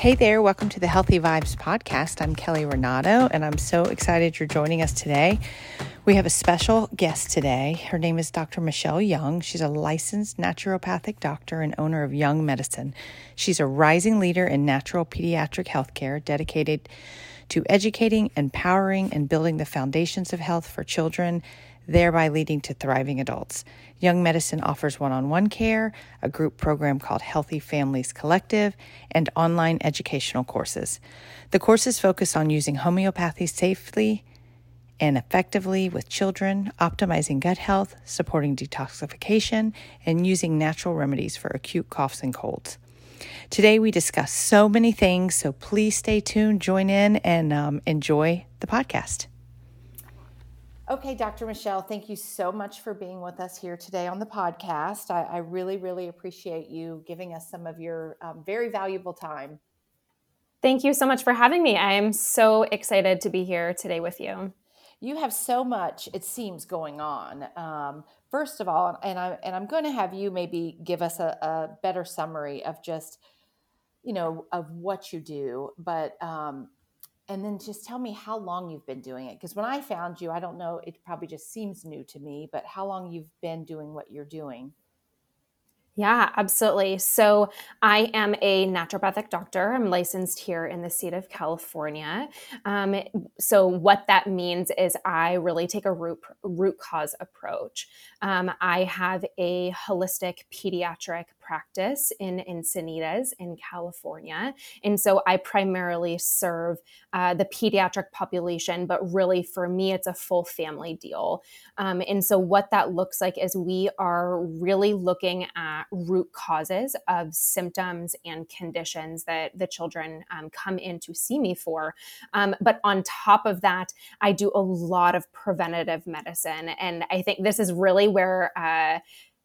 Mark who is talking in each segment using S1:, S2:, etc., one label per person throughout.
S1: Hey there, welcome to the Healthy Vibes podcast. I'm Kelly Renato, and I'm so excited you're joining us today. We have a special guest today. Her name is Dr. Michelle Young. She's a licensed naturopathic doctor and owner of Young Medicine. She's a rising leader in natural pediatric healthcare dedicated to educating, empowering, and building the foundations of health for children thereby leading to thriving adults. Young Medicine offers one on one care, a group program called Healthy Families Collective, and online educational courses. The courses focus on using homeopathy safely and effectively with children, optimizing gut health, supporting detoxification, and using natural remedies for acute coughs and colds. Today, we discuss so many things, so please stay tuned, join in, and um, enjoy the podcast. Okay, Dr. Michelle, thank you so much for being with us here today on the podcast. I, I really, really appreciate you giving us some of your um, very valuable time.
S2: Thank you so much for having me. I am so excited to be here today with you.
S1: You have so much, it seems, going on. Um, first of all, and I and I'm going to have you maybe give us a, a better summary of just, you know, of what you do. But um, and then just tell me how long you've been doing it because when i found you i don't know it probably just seems new to me but how long you've been doing what you're doing
S2: yeah, absolutely. So, I am a naturopathic doctor. I'm licensed here in the state of California. Um, so, what that means is I really take a root, root cause approach. Um, I have a holistic pediatric practice in Encinitas in California. And so I primarily serve uh, the pediatric population, but really for me, it's a full family deal. Um, and so what that looks like is we are really looking at root causes of symptoms and conditions that the children um, come in to see me for. Um, but on top of that, I do a lot of preventative medicine. And I think this is really where uh,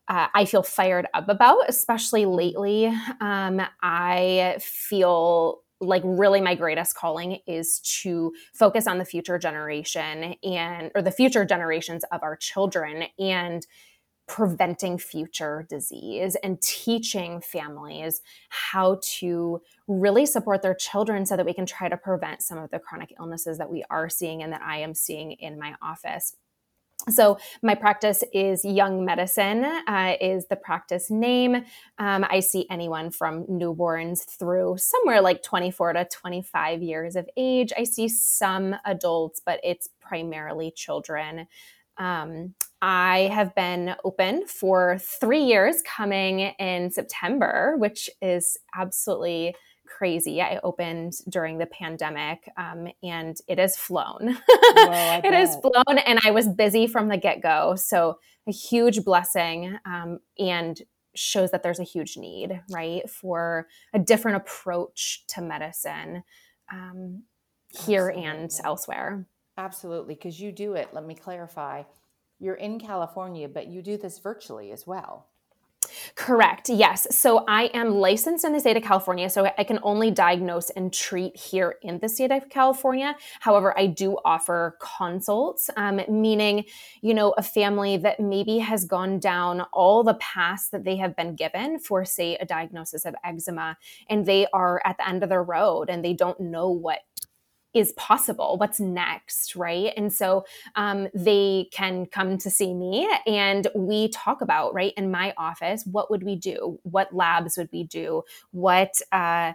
S2: uh, I feel fired up about, especially lately. Um, I feel like really my greatest calling is to focus on the future generation and or the future generations of our children and preventing future disease and teaching families how to really support their children so that we can try to prevent some of the chronic illnesses that we are seeing and that I am seeing in my office. So my practice is Young Medicine uh, is the practice name. Um, I see anyone from newborns through somewhere like 24 to 25 years of age. I see some adults, but it's primarily children. Um, I have been open for three years coming in September, which is absolutely crazy. I opened during the pandemic um, and it has flown. Whoa, it has flown, and I was busy from the get go. So, a huge blessing um, and shows that there's a huge need, right, for a different approach to medicine um, here Absolutely. and elsewhere.
S1: Absolutely, because you do it. Let me clarify. You're in California, but you do this virtually as well.
S2: Correct. Yes. So I am licensed in the state of California, so I can only diagnose and treat here in the state of California. However, I do offer consults, um, meaning, you know, a family that maybe has gone down all the paths that they have been given for, say, a diagnosis of eczema, and they are at the end of the road and they don't know what is possible what's next right? And so um, they can come to see me and we talk about right in my office what would we do? What labs would we do? What uh,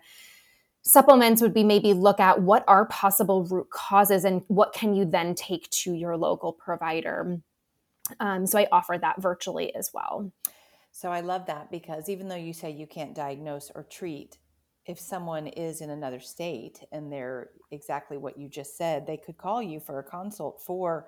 S2: supplements would be maybe look at? What are possible root causes and what can you then take to your local provider? Um, so i offer that virtually as well.
S1: So i love that because even though you say you can't diagnose or treat if someone is in another state and they're exactly what you just said, they could call you for a consult for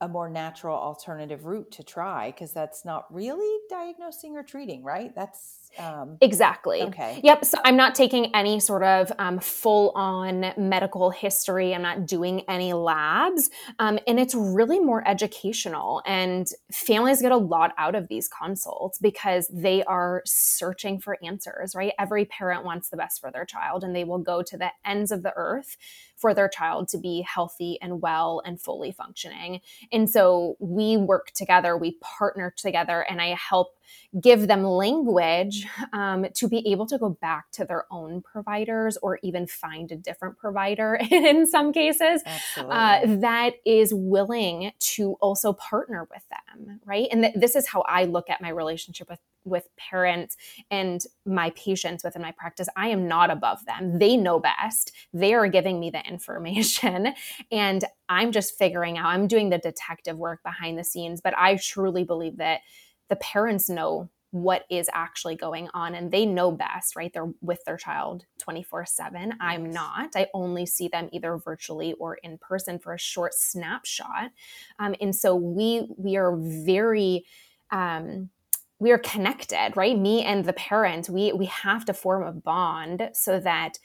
S1: a more natural alternative route to try because that's not really diagnosing or treating, right? That's
S2: um, exactly okay. Yep. So I'm not taking any sort of um, full on medical history. I'm not doing any labs, um, and it's really more educational. And families get a lot out of these consults because they are searching for answers. Right? Every parent wants the best for their child, and they will go to the ends of the earth for their child to be healthy and well and fully functioning. And so we work together, we partner together, and I help give them language um, to be able to go back to their own providers or even find a different provider in some cases uh, that is willing to also partner with them, right? And th- this is how I look at my relationship with with parents and my patients within my practice. I am not above them. They know best. They are giving me the information. And i'm just figuring out i'm doing the detective work behind the scenes but i truly believe that the parents know what is actually going on and they know best right? They're with their child 24/7 i'm not. I only see them either virtually or in person for a short snapshot. Um, and so we we are very um, we are connected right? Me and the parent we we have to form a bond so that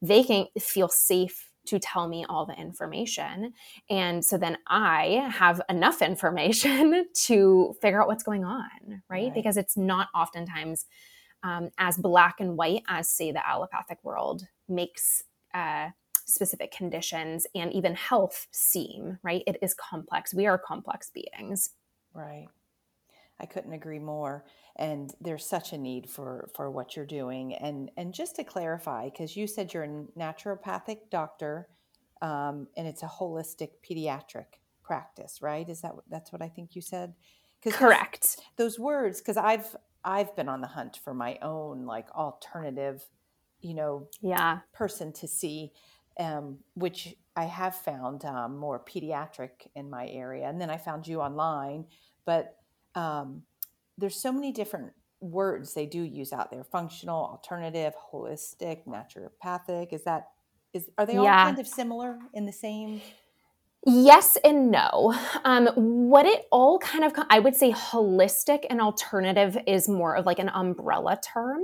S2: they can feel safe to tell me all the information. And so then i have enough information to figure out what's going on right, right. because it's not oftentimes um, as black and white as say the allopathic world makes uh, specific conditions and even health seem right? It is complex. We are complex beings.
S1: Right. I couldn't agree more. And there's such a need for for what you're doing. And and just to clarify, because you said you're a naturopathic doctor, um, and it's a holistic pediatric practice, right? Is that that's what I think you said?
S2: Correct.
S1: Those, those words, because I've I've been on the hunt for my own like alternative, you know,
S2: yeah,
S1: person to see, um, which I have found um, more pediatric in my area, and then I found you online, but um, there's so many different words they do use out there functional alternative holistic naturopathic is that is are they all yeah. kind of similar in the same
S2: Yes and no. Um, what it all kind of, I would say holistic and alternative is more of like an umbrella term.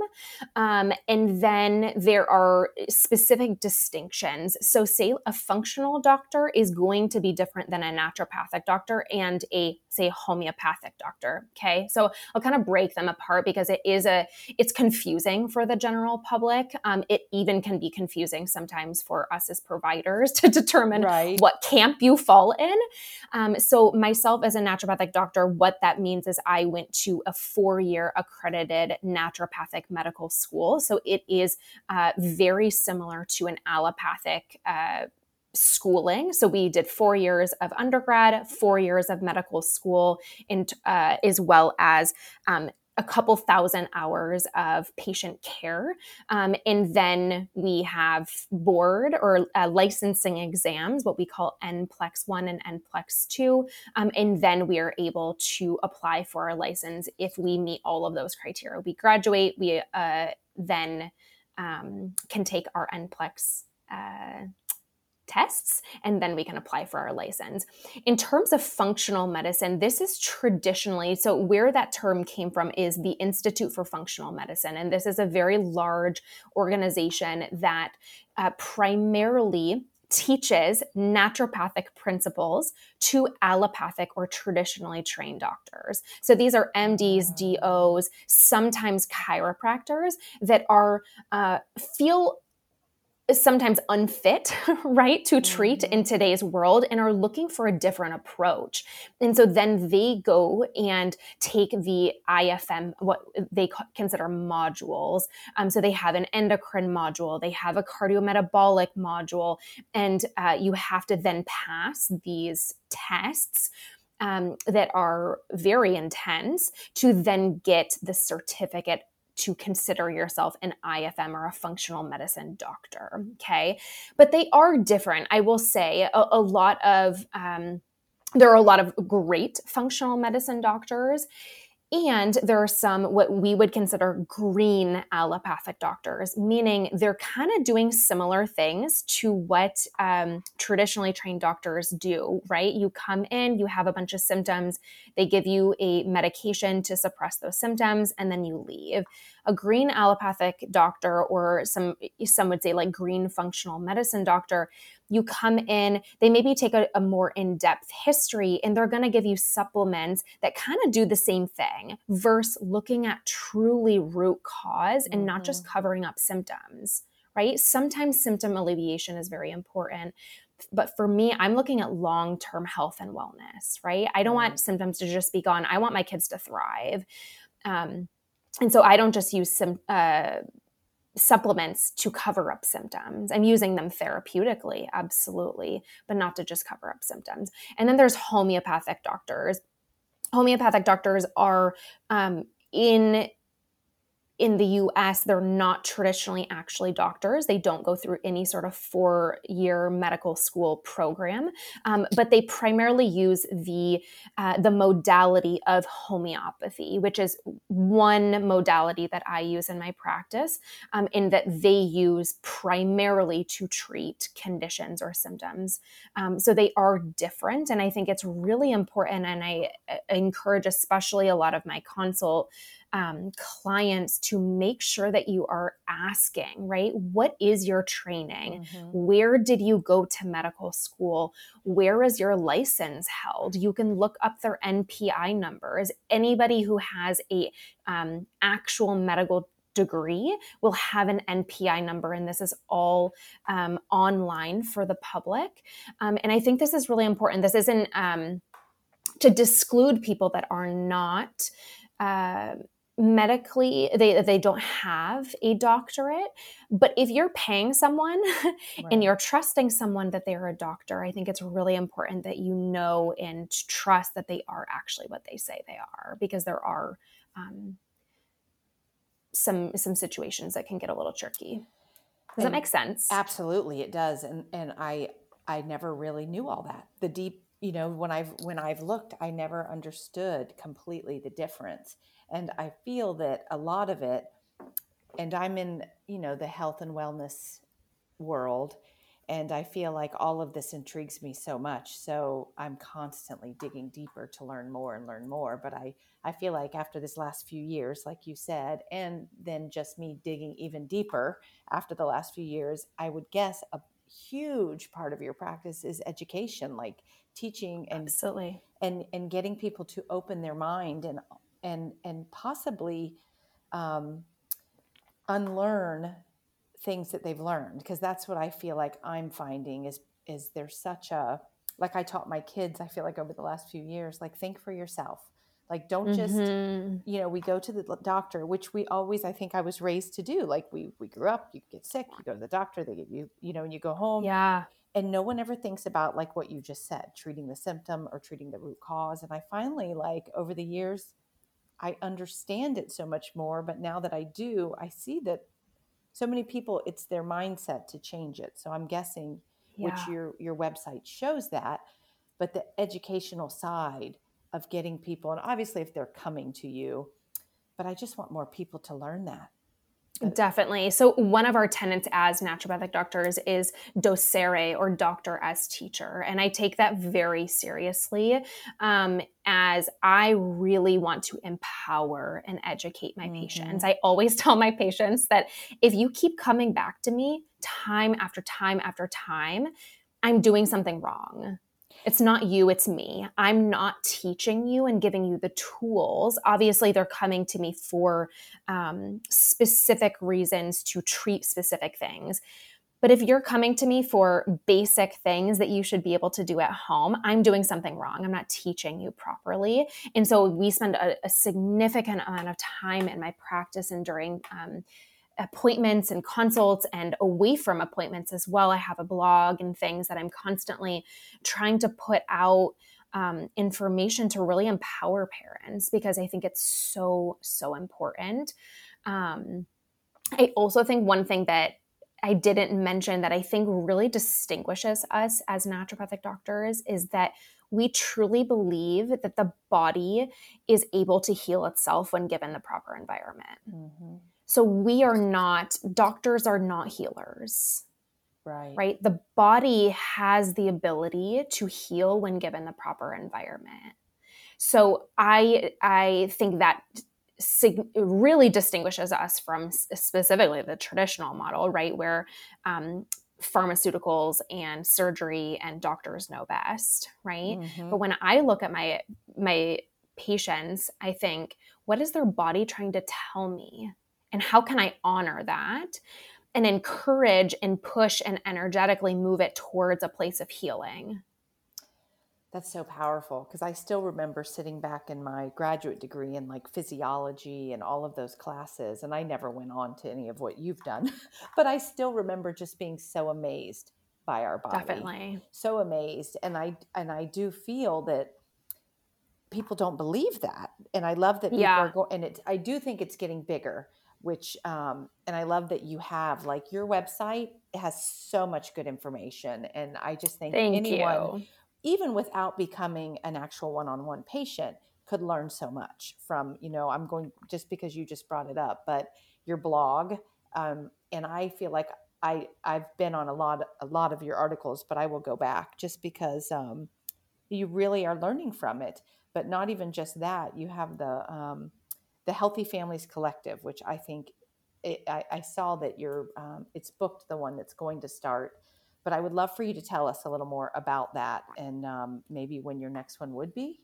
S2: Um, and then there are specific distinctions. So, say a functional doctor is going to be different than a naturopathic doctor and a, say, homeopathic doctor. Okay. So, I'll kind of break them apart because it is a, it's confusing for the general public. Um, it even can be confusing sometimes for us as providers to determine right. what camp you fall in. Um, so, myself as a naturopathic doctor, what that means is I went to a four year accredited naturopathic medical school. So, it is uh, very similar to an allopathic. Uh, schooling. So we did four years of undergrad, four years of medical school, and uh, as well as um, a couple thousand hours of patient care. Um, and then we have board or uh, licensing exams, what we call NPLEX 1 and NPLEX 2. Um, and then we are able to apply for our license if we meet all of those criteria. We graduate, we uh, then um, can take our NPLEX. Uh, tests and then we can apply for our license. In terms of functional medicine, this is traditionally so where that term came from is the Institute for Functional Medicine and this is a very large organization that uh, primarily teaches naturopathic principles to allopathic or traditionally trained doctors. So these are MDs, DOs, sometimes chiropractors that are uh, feel sometimes unfit, right, to treat in mm-hmm. today's world and are looking for a different approach. And so then they go and take the IFM, what they consider modules. Um, so they have an endocrine module, they have a cardiometabolic module, and uh, you have to then pass these tests. Um, that are very intense to then get the certificate to consider yourself an IFM or a functional medicine doctor. Okay. But they are different. I will say a, a lot of, um, there are a lot of great functional medicine doctors and there are some what we would consider green allopathic doctors, meaning they're kind of doing similar things to what um, traditionally trained doctors do, right? You come in, you have a bunch of symptoms, they give you a medication to suppress those symptoms, and then you leave. A green allopathic doctor, or some some would say like green functional medicine doctor, you come in, they maybe take a, a more in depth history and they're going to give you supplements that kind of do the same thing versus looking at truly root cause and mm-hmm. not just mm-hmm. covering up symptoms, right? Sometimes symptom alleviation is very important. But for me, I'm looking at long term health and wellness, right? I don't want symptoms to just be gone. I want my kids to thrive. Um, and so I don't just use some uh, supplements to cover up symptoms. I'm using them therapeutically, absolutely, but not to just cover up symptoms. And then there's homeopathic doctors. Homeopathic doctors are um, in in the US, they're not traditionally actually doctors. They don't go through any sort of four year medical school program, um, but they primarily use the, uh, the modality of homeopathy, which is one modality that I use in my practice, um, in that they use primarily to treat conditions or symptoms. Um, so they are different. And I think it's really important. And I, I encourage, especially a lot of my consult um, clients to make sure that you are asking, right? What is your training? Mm-hmm. Where did you go to medical school? Where is your license held? You can look up their NPI numbers. Anybody who has a um, actual medical degree will have an NPI number, and this is all um, online for the public. Um, and I think this is really important. This isn't um, to disclude people that are not. Uh, medically they they don't have a doctorate but if you're paying someone right. and you're trusting someone that they're a doctor i think it's really important that you know and trust that they are actually what they say they are because there are um, some some situations that can get a little tricky. Does and that make sense?
S1: absolutely it does and and i i never really knew all that. The deep you know when i've when i've looked i never understood completely the difference and I feel that a lot of it, and I'm in, you know, the health and wellness world, and I feel like all of this intrigues me so much. So I'm constantly digging deeper to learn more and learn more. But I, I feel like after this last few years, like you said, and then just me digging even deeper after the last few years, I would guess a huge part of your practice is education, like teaching and
S2: absolutely
S1: and and getting people to open their mind and and and possibly um, unlearn things that they've learned because that's what I feel like I'm finding is is there's such a like I taught my kids I feel like over the last few years like think for yourself. Like don't just mm-hmm. you know we go to the doctor which we always I think I was raised to do. Like we we grew up you get sick you go to the doctor they give you you know and you go home.
S2: Yeah.
S1: And no one ever thinks about like what you just said treating the symptom or treating the root cause. And I finally like over the years I understand it so much more. But now that I do, I see that so many people, it's their mindset to change it. So I'm guessing, yeah. which your your website shows that, but the educational side of getting people, and obviously if they're coming to you, but I just want more people to learn that.
S2: Definitely. So, one of our tenets as naturopathic doctors is docere or doctor as teacher. And I take that very seriously um, as I really want to empower and educate my mm-hmm. patients. I always tell my patients that if you keep coming back to me time after time after time, I'm doing something wrong it's not you, it's me. I'm not teaching you and giving you the tools. Obviously, they're coming to me for um, specific reasons to treat specific things. But if you're coming to me for basic things that you should be able to do at home, I'm doing something wrong. I'm not teaching you properly. And so we spend a, a significant amount of time in my practice and during um, appointments and consults and away from appointments as well. I have a blog and things that I'm constantly trying to put out um, information to really empower parents because I think it's so, so important. Um, I also think one thing that I didn't mention that I think really distinguishes us as naturopathic doctors is that we truly believe that the body is able to heal itself when given the proper environment. Mm-hmm. So we are not, doctors are not healers.
S1: Right.
S2: Right. The body has the ability to heal when given the proper environment. So I I think that sig- really distinguishes us from specifically the traditional model, right, where um, pharmaceuticals and surgery and doctors know best, right? Mm-hmm. But when I look at my my patients, I think, what is their body trying to tell me? And how can I honor that and encourage and push and energetically move it towards a place of healing?
S1: That's so powerful because I still remember sitting back in my graduate degree in like physiology and all of those classes. And I never went on to any of what you've done, but I still remember just being so amazed by our body.
S2: Definitely.
S1: So amazed. And I, and I do feel that people don't believe that. And I love that people yeah. are going, and it, I do think it's getting bigger which um, and i love that you have like your website has so much good information and i just think
S2: Thank
S1: anyone you. even without becoming an actual one-on-one patient could learn so much from you know i'm going just because you just brought it up but your blog um, and i feel like i i've been on a lot a lot of your articles but i will go back just because um, you really are learning from it. But not even just that you have the um, the healthy families collective which i think it, I, I, saw that you're um, it's booked the one that's going to start but I would love for you to tell us a little more about that and um, maybe when your next one would be.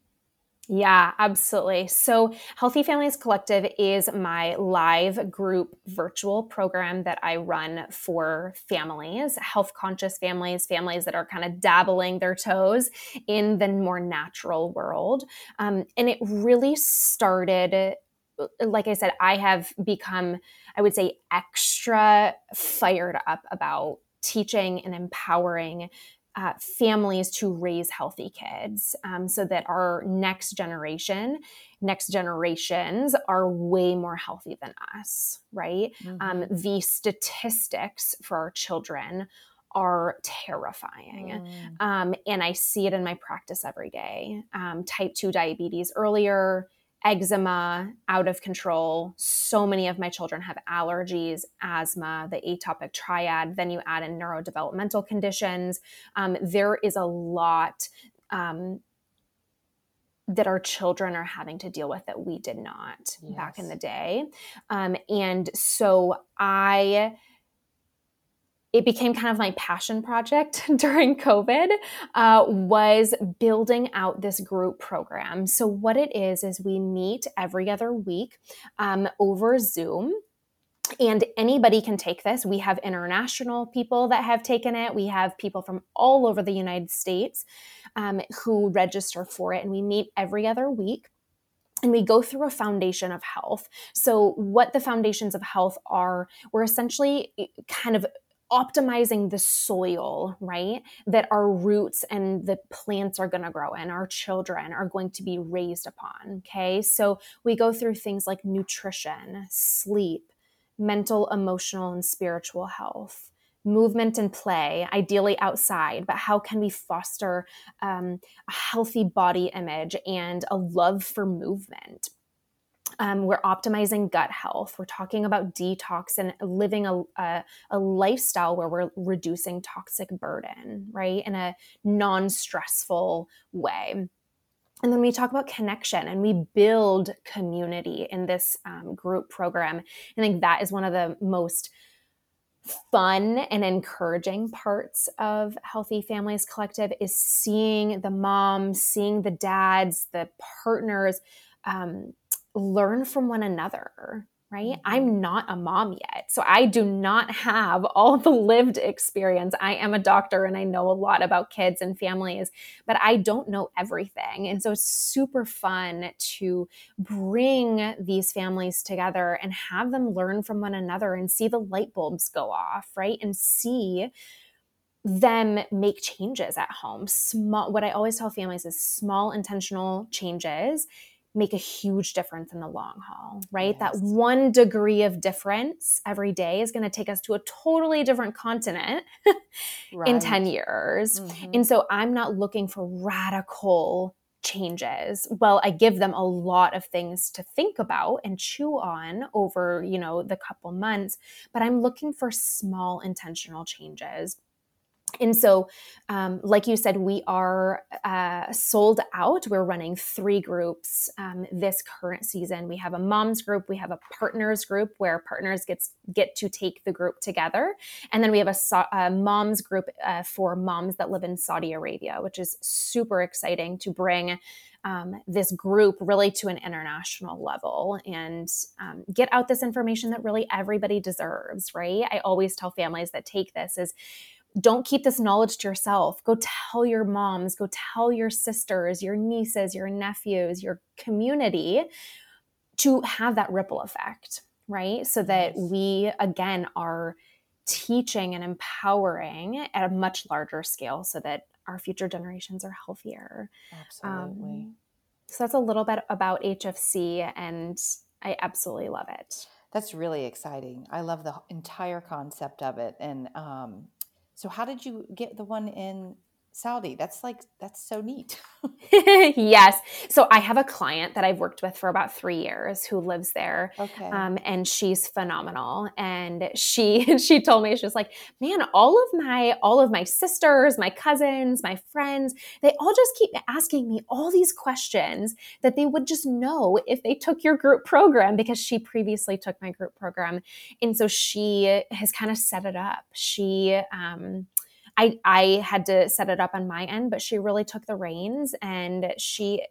S2: Yeah, absolutely. So, Healthy Families Collective is my live group virtual program that I run for families, health conscious families, families that are kind of dabbling their toes in the more natural world. Um, and it really started, like I said, I have become, I would say, extra fired up about teaching and empowering uh, families to raise healthy kids um, so that our next generation next generations are way more healthy than us right um, mm-hmm. um, the statistics for our children are terrifying mm. um, and i see it in my practice every day um, type 2 diabetes earlier eczema out of control. So many of my children have allergies, asthma, the atopic triad. Then you add in neurodevelopmental conditions. Um, there is a lot um, that our children are having to deal with that we did not yes. back in the day. Um, and so I it became kind of my passion project during COVID uh, was building out this group program. So what it is is we meet every other week um, over Zoom. And anybody can take this. We have international people that have taken it. We have people from all over the United States um, who register for it. And we meet every other week and we go through a foundation of health. So, what the foundations of health are, we're essentially eh, kind of optimizing the soil, right? That our roots and the plants are going to grow and our children are going to be raised upon. Okay. So we go through things like nutrition, sleep, mental, emotional, and spiritual health. Movement and play, ideally outside, but how can we foster um, a healthy body image and a love for movement? Um, we're optimizing gut health. We're talking about detox and living a, a, a, lifestyle where we're reducing toxic burden, right? In a non stressful way. And then we talk about connection and we build community in this um, group program. I think that is one of the most fun and encouraging parts of Healthy Families Collective is seeing the moms, seeing the dads, the partners. Um, learn from one another right? Mm-hmm. I'm not a mom yet. So I do not have all the lived experience. I am a doctor and I know a lot about kids and families, but I don't know everything. And so it's super fun to bring these families together and have them learn from one another and see the light bulbs go off, right? And see them make changes at home. Small what I always tell families is small intentional changes make a huge difference in the long haul, right? Yes. That one degree of difference every day is going to take us to a totally different continent right. in 10 years. Mm-hmm. And so I'm not looking for radical changes well i give them a lot of things to think about and chew on over you know the couple months but i'm looking for small intentional changes and so, um, like you said, we are uh, sold out. We're running three groups um, this current season. We have a moms group, we have a partners group where partners gets get to take the group together, and then we have a, a moms group uh, for moms that live in Saudi Arabia, which is super exciting to bring um, this group really to an international level and um, get out this information that really everybody deserves. Right? I always tell families that take this is don't keep this knowledge to yourself. Go tell your moms, go tell your sisters, your nieces, your nephews, your community to have that ripple effect, right? So that we, again, are teaching and empowering at a much larger scale so that our future generations are healthier.
S1: Absolutely. Um,
S2: so that's a little bit about HFC, and I absolutely love it.
S1: That's really exciting. I love the entire concept of it. And um, so, how did you get the one in Saudi. That's like that's so neat.
S2: yes. So I have a client that I've worked with for about three years who lives there.
S1: Okay.
S2: Um, and she's phenomenal. And she she told me she was like, man, all of my all of my sisters, my cousins, my friends, they all just keep asking me all these questions that they would just know if they took your group program because she previously took my group program. And so she has kind of set it up. She um I, I had to set it up on my end, but she really took the reins and she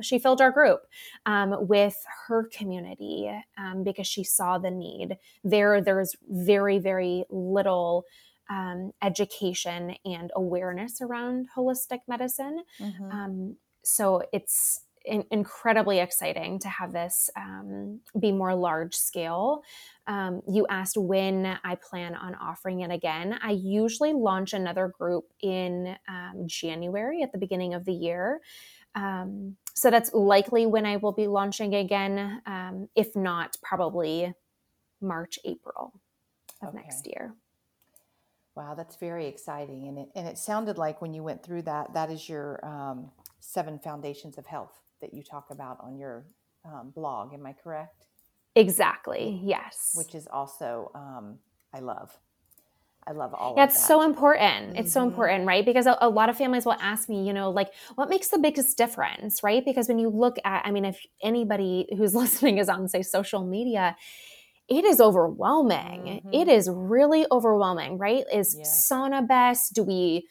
S2: she filled our group um, with her community um, because she saw the need. There, there's very very little um, education and awareness around holistic medicine. Mm-hmm. Um, so it's in- incredibly exciting to have this um, be more large scale. Um, you asked when I plan on offering it again. I usually launch another group in um, January at the beginning of the year. Um, so that's likely when I will be launching again. Um, if not, probably March, April of okay. next year.
S1: Wow, that's very exciting. And it, and it sounded like when you went through that, that is your um, seven foundations of health that you talk about on your um, blog. Am I correct?
S2: Exactly. Yes.
S1: Which is also um, I love. I love all
S2: yeah, it's so important. Mm-hmm. It's so mm-hmm. important, right? Because a, a, lot of families will ask me, you know, like, what makes the biggest difference, right? Because when you look at, I mean, if anybody who's listening is on, say, social media, it is overwhelming. Mm-hmm. It is really overwhelming, right? Is yes. sauna best? Do we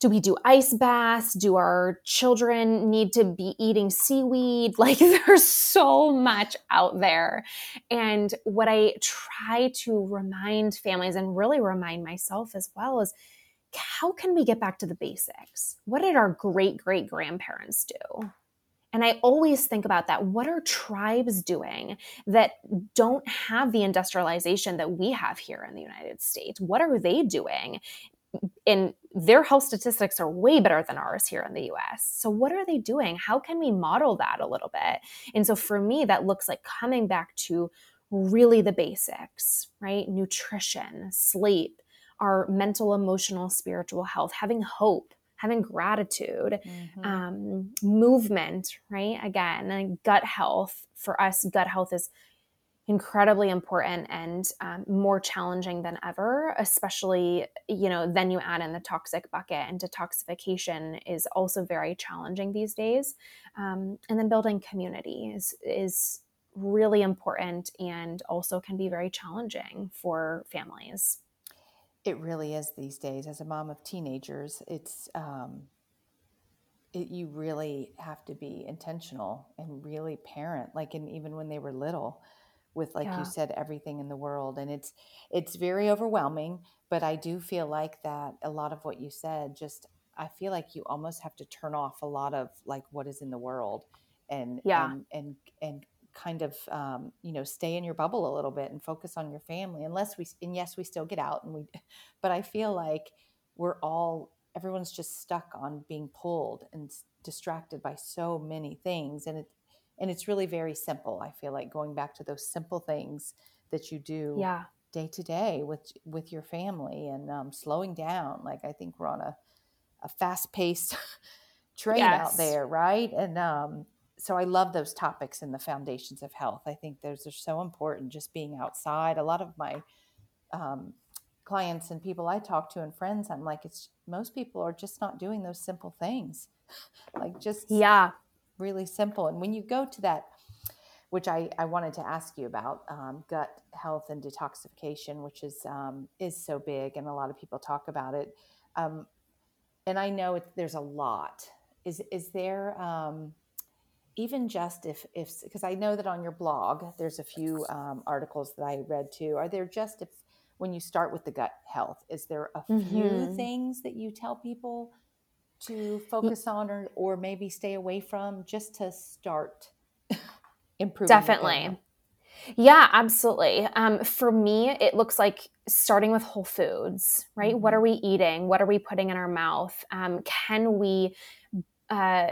S2: do we do ice baths? Do our children need to be eating seaweed? Like there's so much out there. And what I try to remind families and really remind myself as well is how can we get back to the basics? What did our great great grandparents do? And I always think about that. What are tribes doing that don't have the industrialization that we have here in the United States? What are they doing? And their health statistics are way better than ours here in the US. So, what are they doing? How can we model that a little bit? And so, for me, that looks like coming back to really the basics, right? Nutrition, sleep, our mental, emotional, spiritual health, having hope, having gratitude, mm-hmm. um, movement, right? Again, gut health. For us, gut health is incredibly important and um, more challenging than ever especially you know then you add in the toxic bucket and detoxification is also very challenging these days. Um, and then building community is, is really important and also can be very challenging for families.
S1: It really is these days. As a mom of teenagers it's um, it, you really have to be intentional and really parent like and even when they were little with like yeah. you said everything in the world and it's it's very overwhelming but i do feel like that a lot of what you said just i feel like you almost have to turn off a lot of like what is in the world and
S2: yeah
S1: and and, and kind of um, you know stay in your bubble a little bit and focus on your family unless we and yes we still get out and we but i feel like we're all everyone's just stuck on being pulled and distracted by so many things and it and it's really very simple i feel like going back to those simple things that you do
S2: yeah.
S1: day to day with with your family and um, slowing down like i think we're on a, a fast-paced train yes. out there right? And um, so i love those topics in the foundations of health. I think those are so important just being outside. A lot of my um, clients and people i talk to and friends i'm like it's most people are just not doing those simple things. Like just
S2: yeah
S1: really simple. And when you go to that, which I, I wanted to ask you about, um, gut health and detoxification, which is um, is so big, and a lot of people talk about it. Um, and I know it, there's a lot. Is is there um, even just if if because I know that on your blog there's a few um, articles that I read too. Are there just if when you start with the gut health? Is there a few mm-hmm. things that you tell people to focus on or, or maybe stay away from just to start improving?
S2: Definitely. Yeah, absolutely. Um, for me, it looks like starting with whole foods, right? Mm-hmm. What are we eating? What are we putting in our mouth? Um, can we uh,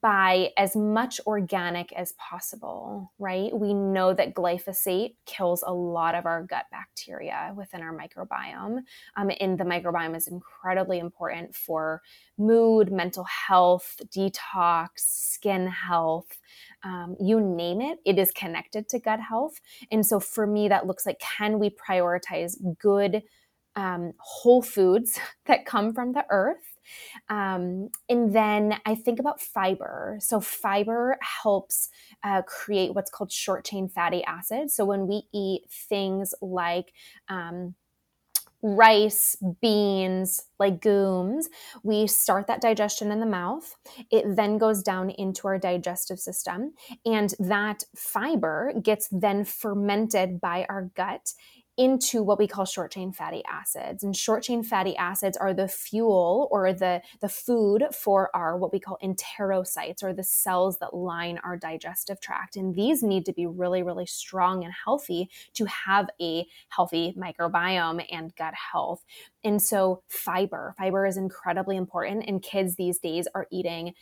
S2: buy as much organic as possible, right? We know that glyphosate kills a lot of our gut bacteria within our microbiome. Um, and the microbiome is incredibly important for mood, mental health, detox, skin health. Um, you name it, it is connected to gut health. And so for me, that looks like can we prioritize good um, whole foods that come from the earth? Um, and then I think about fiber. So, fiber helps uh, create what's called short chain fatty acids. So, when we eat things like um, rice, beans, legumes, we start that digestion in the mouth. It then goes down into our digestive system, and that fiber gets then fermented by our gut into what we call short chain fatty acids. And short chain fatty acids are the fuel or the the food for our what we call enterocytes or the cells that line our digestive tract. And these need to be really really strong and healthy to have a healthy microbiome and gut health. And so fiber fiber is incredibly important and kids these days are eating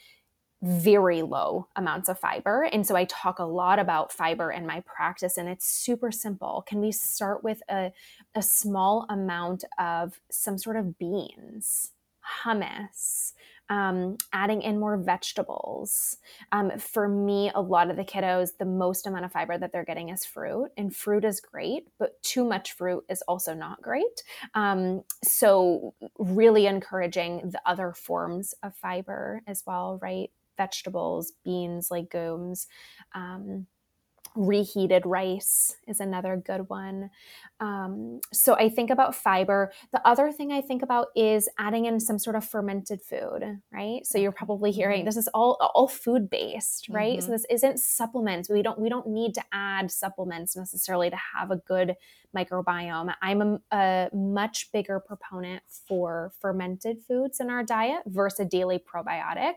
S2: very low amounts of fiber. And so I talk a lot about fiber in my practice, and it's super simple. Can we start with a, a small amount of some sort of beans, hummus, um, adding in more vegetables. Um, for me, a lot of the kiddos, the most amount of fiber that they're getting is fruit, and fruit is great, but too much fruit is also not great. Um, so, really encouraging the other forms of fiber as well, right? Vegetables, beans, legumes. Um, reheated rice is another good one. Um, so I think about fiber. The other thing I think about is adding in some sort of fermented food, right? So you're probably hearing mm-hmm. this is all all food based, right? Mm-hmm. So this isn't supplements. We don't we don't need to add supplements necessarily to have a good microbiome. I'm a, a much bigger proponent for fermented foods in our diet versus a daily probiotic.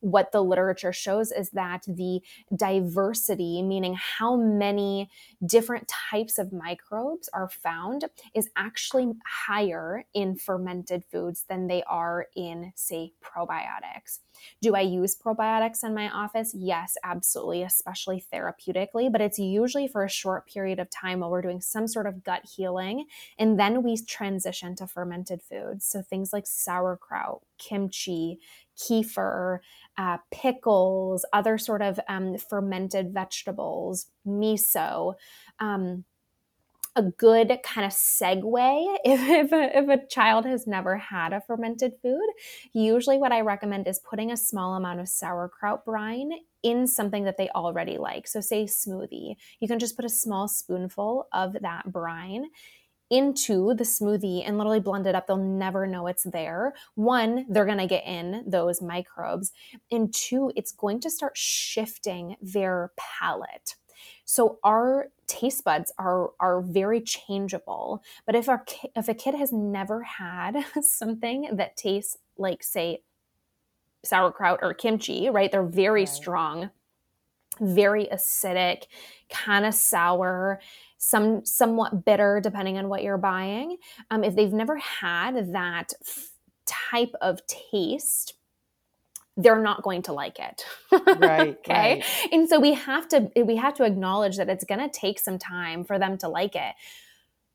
S2: What the literature shows is that the diversity, meaning how many different types of microbes are found, is actually higher in fermented foods than they are in, say, probiotics. Do I use probiotics in my office? Yes, absolutely, especially therapeutically, but it's usually for a short period of time while we're doing some sort of gut healing. And then we transition to fermented foods. So things like sauerkraut, kimchi, kefir, uh, pickles, other sort of um, fermented vegetables, miso. Um, a good kind of segue if, if, a, if a child has never had a fermented food. Usually, what I recommend is putting a small amount of sauerkraut brine in something that they already like. So, say smoothie, you can just put a small spoonful of that brine into the smoothie and literally blend it up. They'll never know it's there. One, they're going to get in those microbes. And two, it's going to start shifting their palate. So our taste buds are are very changeable. But if our if a kid has never had something that tastes like say sauerkraut or kimchi, right? They're very right. strong, very acidic, kind of sour, some somewhat bitter depending on what you're buying. Um, if they've never had that f- type of taste, they're not going to like it.
S1: Right
S2: okay?
S1: right.
S2: and so we have to we have to acknowledge that it's going to take some time for them to like it.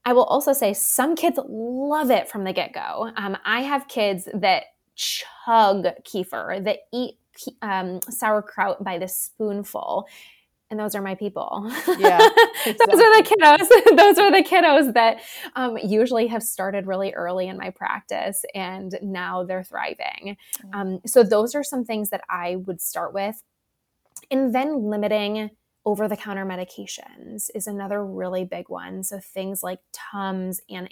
S2: I will also say some kids love it from the get-go. Um, i have kids that chug kefir that eat um, sauerkraut by the spoonful and those are my people.
S1: Yeah,
S2: exactly. those are the kiddos. those are the kiddos that um, usually have started really early in my practice, and now they're thriving. Mm. Um, so those are some things that I would start with, and then limiting over the counter medications is another really big one. So things like Tums and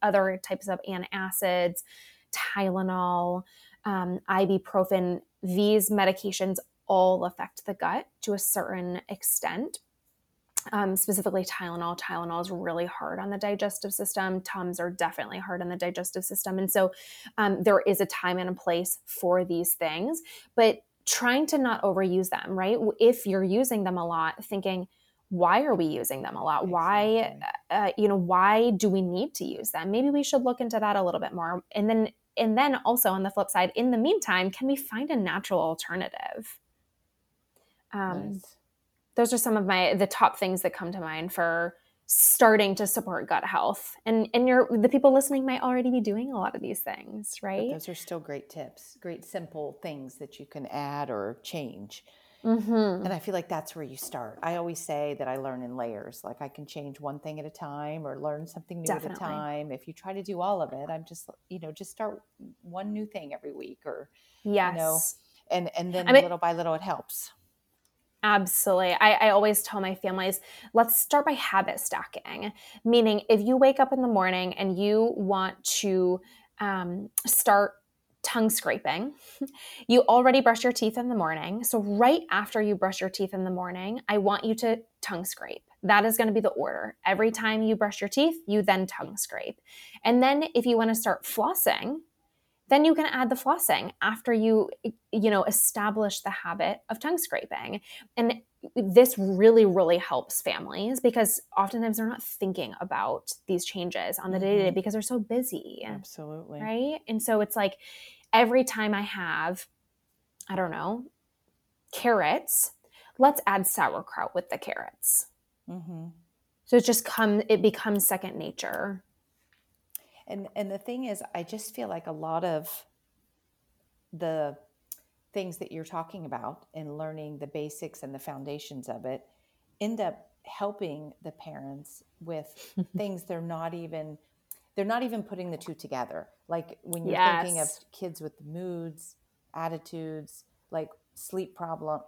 S2: other types of antacids, Tylenol, um, ibuprofen. These medications all affect the gut to a certain extent. um, specifically Tylenol. Tylenol is really hard on the digestive system. Tums are definitely hard on the digestive system. And so um, there is a time and a place for these things, but trying to not overuse them, right? If you're using them a lot, thinking, why are we using them a lot? Why, uh, you know, why do we need to use them? Maybe we should look into that a little bit more. And then, and then also on the flip side, in the meantime, can we find a natural alternative? Um, nice. those are some of my the top things that come to mind for starting to support gut health. And and you're the people listening might already be doing a lot of these things right?
S1: but those are still great tips great simple things that you can add or change.
S2: Mm-hmm.
S1: and i feel like that's where you start. I always say that i learn in layers. Like i can change one thing at a time or learn something new Definitely. at a time. If you try to do all of it i'm just you know just start one new thing every week or
S2: yes
S1: you know and and then I mean, little by little it helps
S2: Absolutely. I, I, always tell my families, let's start by habit stacking. Meaning, if you wake up in the morning and you want to um, start tongue scraping, you already brush your teeth in the morning. So, right after you brush your teeth in the morning, I want you to tongue scrape. That is going to be the order. Every time you brush your teeth, you then tongue scrape. And then, if you want to start flossing, then you can add the flossing after you you know establish the habit of tongue scraping. And this really really helps families because oftentimes they're not thinking about these changes on the day to day because they're so busy
S1: absolutely.
S2: right? And so it's like every time i have i don't know carrots let's add sauerkraut with the carrots.
S1: Mm-hmm.
S2: so it just comes it becomes second nature
S1: and and the thing is i just feel like a lot of the things that you're talking about and learning the basics and the foundations of it end up helping the parents with things they're not even they're not even putting the two together like when you're yes. thinking of kids with moods attitudes like sleep problem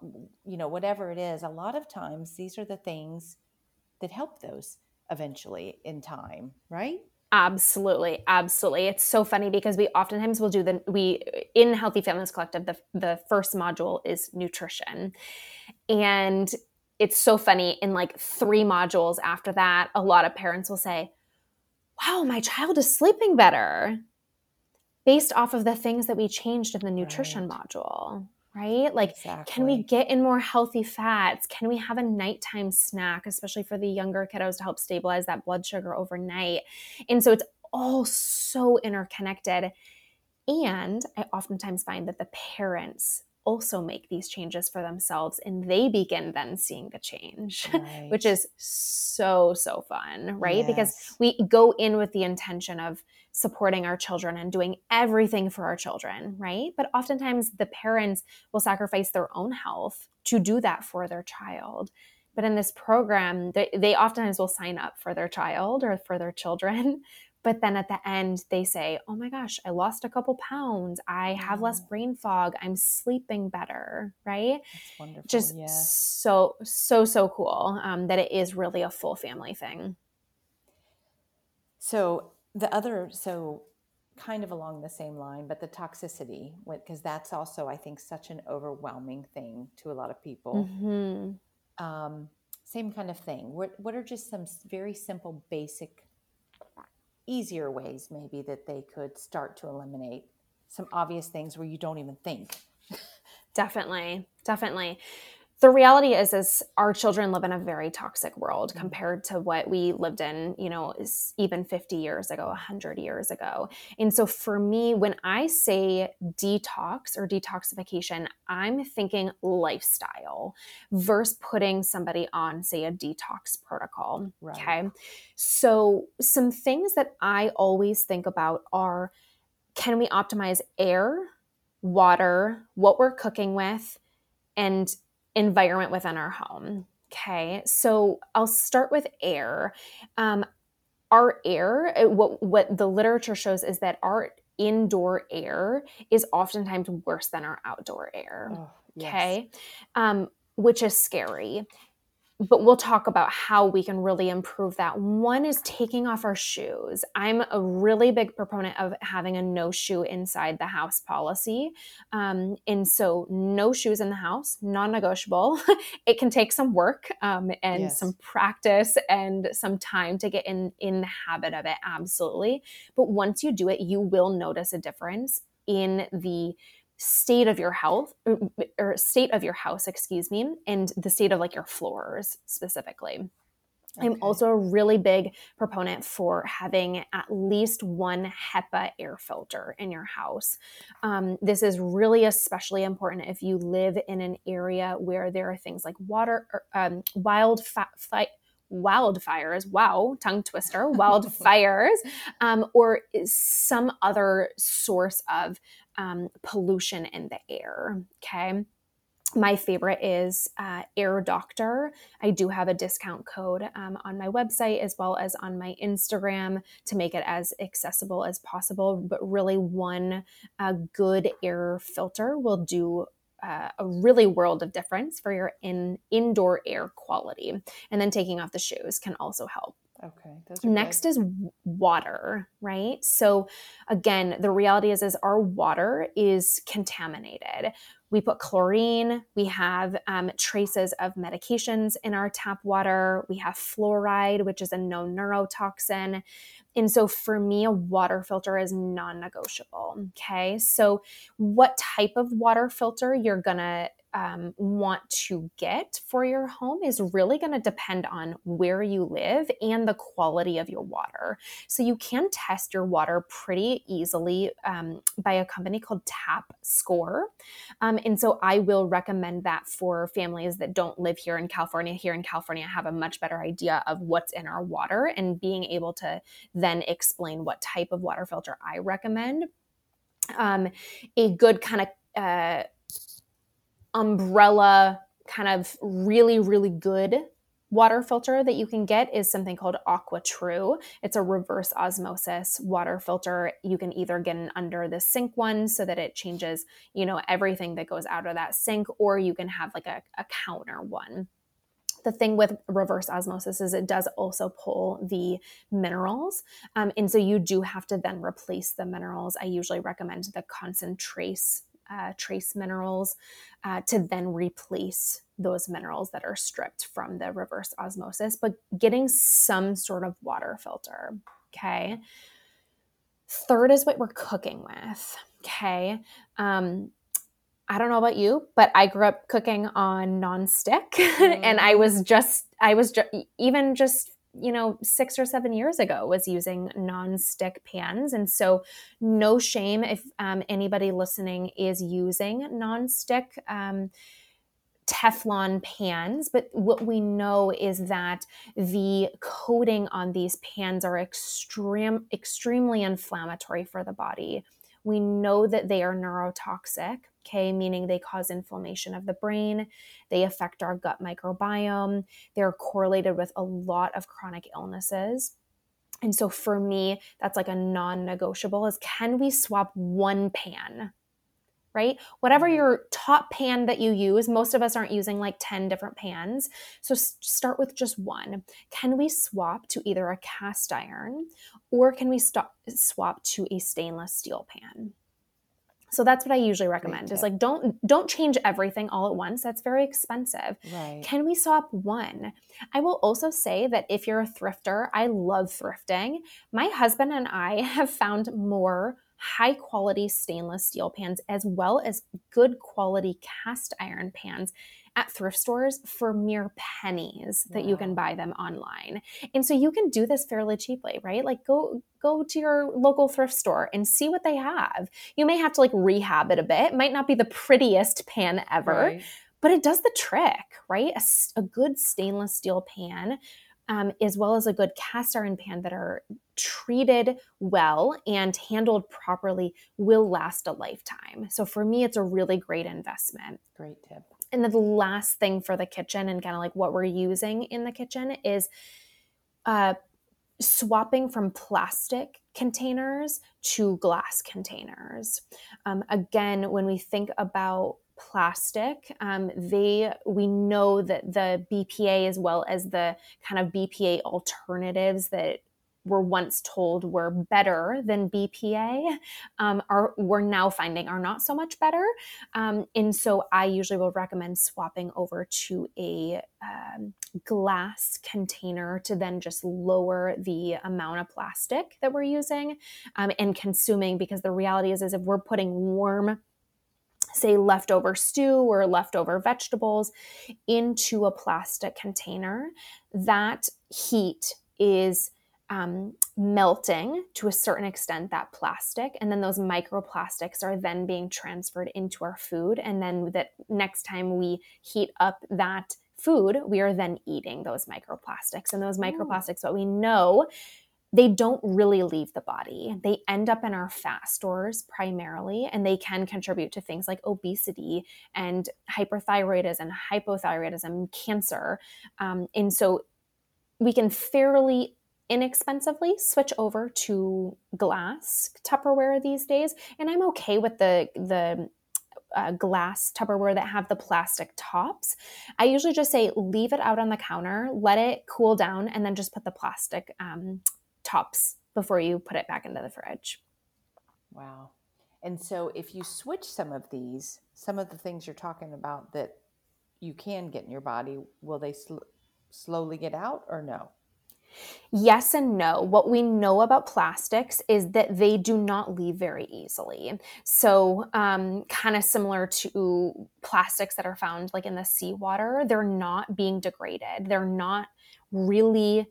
S1: you know whatever it is a lot of times these are the things that help those eventually in time right
S2: Absolutely, absolutely. It's so funny because we oftentimes will do the we in Healthy Families Collective. The the first module is nutrition, and it's so funny. In like three modules after that, a lot of parents will say, "Wow, my child is sleeping better," based off of the things that we changed in the nutrition right. module right? Like, exactly. can we get in more healthy fats? Can we have a nighttime snack, especially for the younger kiddos to help stabilize that blood sugar overnight? And so it's all so interconnected. And I oftentimes find that the parents also make these changes for themselves and they begin then seeing the change right. which is so so fun right yes. because we go in with the intention of supporting our children and doing everything for our children right but oftentimes the parents will sacrifice their own health to do that for their child but in this program they, they oftentimes will sign up for their child or for their children but then at the end they say oh my gosh i lost a couple pounds. I have less brain fog. I'm sleeping better right?
S1: That's wonderful
S2: just so so so cool um, that it is really a full family thing.
S1: So the other so kind of along the same line but the toxicity because that's also i think such an overwhelming thing to a lot of people.
S2: Mm-hmm.
S1: um, same kind of thing. What, what are just some very simple basic easier ways maybe that they could start to eliminate some obvious things where you don't even think.
S2: Definitely definitely the reality is is our children live in a very toxic world mm-hmm. compared to what we lived in you know even 50 years ago 100 years ago and so for me when i say detox or detoxification i'm thinking lifestyle versus putting somebody on say a detox protocol right. okay so some things that i always think about are can we optimize air water what we're cooking with and environment within our home. Okay, so I'll start with air. Um, our air, uh, what what the literature shows is that our indoor air is oftentimes worse than our outdoor air. Oh, yes. Okay, um, which is scary. But we'll talk about how we can really improve that. One is taking off our shoes. I'm a really big proponent of having a no shoe inside the house policy. Um, and so, no shoes in the house, non negotiable. it can take some work um, and yes. some practice and some time to get in, in the habit of it, absolutely. But once you do it, you will notice a difference in the state of your health or state of your house, excuse me, and the state of like your floors specifically. Okay. I'm also a really big proponent for having at least one HEPA air filter in your house. Um, this is really especially important if you live in an area where there are things like water, er, um, wild fa- fi- wildfires wow tongue twister wildfires um, or some other source of um, pollution in the air. Okay. My favorite is uh, Air Doctor. I do have a discount code um, on my website as well as on my Instagram to make it as accessible as possible. But really, one uh, good air filter will do uh, a really world of difference for your in indoor air quality. And then taking off the shoes can also help.
S1: Okay.
S2: Next good. is water, right? So again, the reality is is our water is contaminated. We put chlorine. We have um, traces of medications in our tap water. We have fluoride, which is a known neurotoxin. And so for me, a water filter is non negotiable. Okay. So, what type of water filter you're going to um, want to get for your home is really going to depend on where you live and the quality of your water. So you can test your water pretty easily um, by a company called Tap Score. Um, and so I will recommend that for families that don't live here in California. Here in California, have a much better idea of what's in our water and being able to then explain what type of water filter I recommend. Um, a good kind of uh, umbrella kind of really, really good water filter that you can get is something called AquaTru. It's a reverse osmosis water filter. You can either get an under the sink one so that it changes, you know, everything that goes out of that sink, or you can have like a, a counter one. The thing with reverse osmosis is it does also pull the minerals. Um, and so you do have to then replace the minerals. I usually recommend the concentrates uh, trace minerals uh, to then replace those minerals that are stripped from the reverse osmosis, but getting some sort of water filter. Okay. Third is what we're cooking with. Okay. Um, I don't know about you, but I grew up cooking on nonstick, mm. and I was just, I was just, even just you know, six or seven years ago was using non-stick pans. And so no shame if um, anybody listening is using non-stick um, Teflon pans. But what we know is that the coating on these pans are extreme, extremely inflammatory for the body. We know that they are neurotoxic, okay, meaning they cause inflammation of the brain, they affect our gut microbiome, they're correlated with a lot of chronic illnesses. And so for me, that's like a non negotiable is can we swap one pan right? Whatever mm-hmm. your top pan that you use, most of us aren't using like 10 different pans. So start with just one. Can we swap to either a cast iron or can we stop, swap to a stainless steel pan? So that's what I usually recommend. Is like don't don't change everything all at once. That's very expensive. Right. Can we swap one? I will also say that if you're a thrifter, I love thrifting. My husband and I have found more high quality stainless steel pans as well as good quality cast iron pans at thrift stores for mere pennies that wow. you can buy them online. And so you can do this fairly cheaply, right? Like go go to your local thrift store and see what they have. You may have to like rehab it a bit. It might not be the prettiest pan ever, right. but it does the trick, right? A, a good stainless steel pan um, as well as a good cast iron pan that are treated well and handled properly will last a lifetime. So for me, it's a really great investment.
S1: Great tip.
S2: And the last thing for the kitchen and kind of like what we're using in the kitchen is uh, swapping from plastic containers to glass containers. Um, again, when we think about plastic, um, they we know that the BPA as well as the kind of BPA alternatives that were once told were better than BPA um, are we're now finding are not so much better. Um, and so I usually will recommend swapping over to a um, glass container to then just lower the amount of plastic that we're using um, and consuming because the reality is is if we're putting warm say leftover stew or leftover vegetables into a plastic container that heat is um, melting to a certain extent that plastic and then those microplastics are then being transferred into our food and then that next time we heat up that food we are then eating those microplastics and those microplastics what we know they don't really leave the body. They end up in our fat stores primarily, and they can contribute to things like obesity and hyperthyroidism, hypothyroidism, cancer. Um, and so we can fairly inexpensively switch over to glass Tupperware these days, and I'm okay with the the uh, glass Tupperware that have the plastic tops. I usually just say leave it out on the counter, let it cool down, and then just put the plastic um, tops before you put it back into the fridge.
S1: Wow. And so if you switch some of these, some of the things you're talking about that you can get in your body, will they sl- slowly get out or no?
S2: Yes and no. What we know about plastics is that they do not leave very easily. So, um, kind of similar to plastics that are found like in the seawater, they're not being degraded. They're not really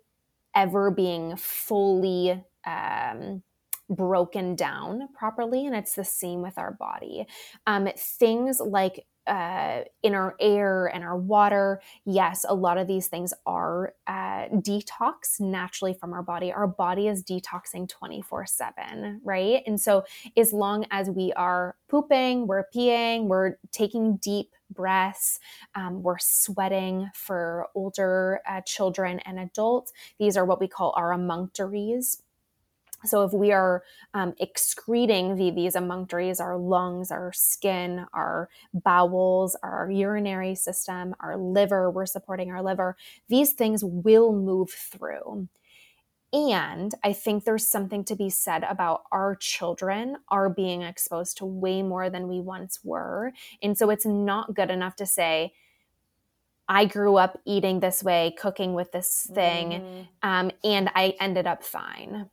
S2: ever being fully um, broken down properly. And it's the same with our body. Um, things like uh, in our air and our water, yes, a lot of these things are uh, detox naturally from our body. Our body is detoxing 24 7, right? And so, as long as we are pooping, we're peeing, we're taking deep breaths, um, we're sweating for older uh, children and adults, these are what we call our emunctories so if we are um, excreting the, these emunctories, our lungs, our skin, our bowels, our urinary system, our liver, we're supporting our liver, these things will move through. And I think there's something to be said about our children are being exposed to way more than we once were. And so it's not good enough to say, I grew up eating this way, cooking with this thing, mm. um, and I ended up fine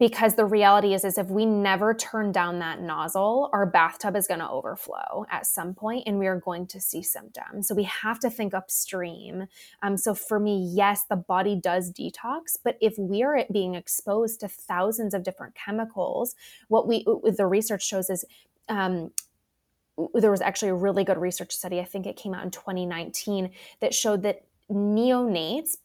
S2: because the reality is is if we never turn down that nozzle our bathtub is going to overflow at some point and we are going to see symptoms. So we have to think upstream. Um, so for me yes the body does detox but if we are being exposed to thousands of different chemicals what we the research shows is um, there was actually a really good research study i think it came out in 2019 that showed that neonates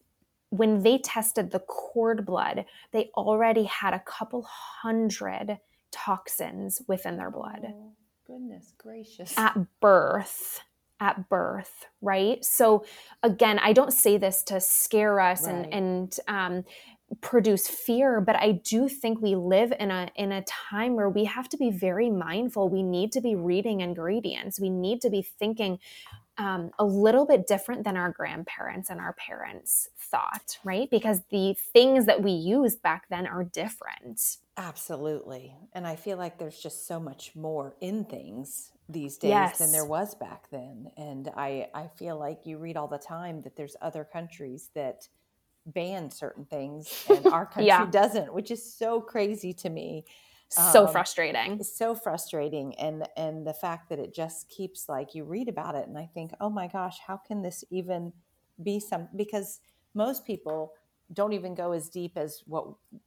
S2: when they tested the cord blood, they already had a couple hundred toxins within their blood. Oh,
S1: goodness gracious.
S2: At birth. At birth, right? So again, I don't say this to scare us right. and and um, produce fear, but I do think we live in a in a time where we have to be very mindful. We need to be reading ingredients. We need to be thinking um, a little bit different than our grandparents and our parents thought, right? Because the things that we used back then are different.
S1: Absolutely. And I feel like there's just so much more in things these days yes. than there was back then. And I, I feel like you read all the time that there's other countries that ban certain things and our country yeah. doesn't, which is so crazy to me
S2: so um, frustrating
S1: so frustrating and and the fact that it just keeps like you read about it and i think oh my gosh how can this even be some because most people don't even go as deep as what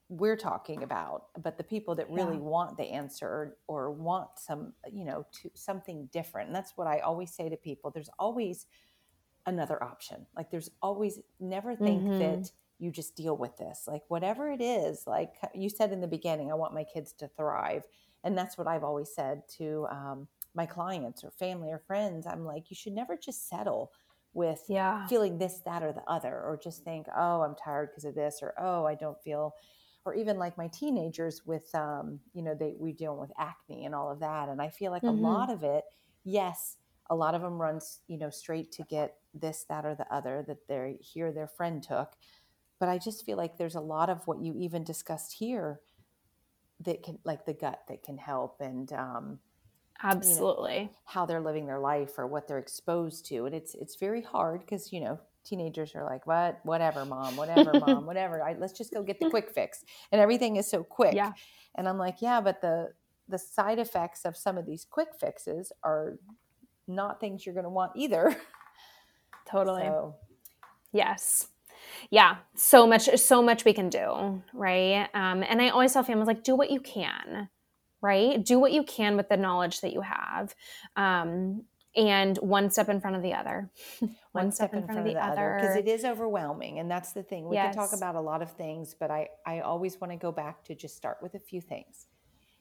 S1: we're talking about but the people that really yeah. want the answer or, or, want some you know to something different and that's what i always say to people there's always another option like there's always never think mm-hmm. that you just deal with this. Like whatever it is, like you said in the beginning, I want my kids to thrive. And that's what I've always said to um, my clients or family or friends. I'm like, you should never just settle with yeah. feeling this, that, or the other, or just think, oh, I'm tired because of this, or oh, I don't feel, or even like my teenagers with, um, you know, they we deal with acne and all of that, and I feel like mm-hmm. a lot of it yes, a lot of them runs, you know, straight to get this, that, or the other that they hear their friend took. But I just feel like there's a lot of what you even discussed here that can, like the gut, that can help, and um,
S2: absolutely
S1: you know, how they're living their life or what they're exposed to, and it's it's very hard because you know teenagers are like, what, whatever, mom, whatever, mom, whatever. I, let's just go get the quick fix, and everything is so quick.
S2: Yeah.
S1: And I'm like, yeah, but the the side effects of some of these quick fixes are not things you're going to want either.
S2: Totally. So. Yes. Yeah. So much, so much we can do. Right. Um, and I always tell families like, do what you can, right? Do what you can with the knowledge that you have. Um, and one step in front of the other.
S1: one, one step, step, in front, front of the, other. Because it is overwhelming. And that's the thing. We yes. can talk about a lot of things, but I, I always want to go back to just start with a few things.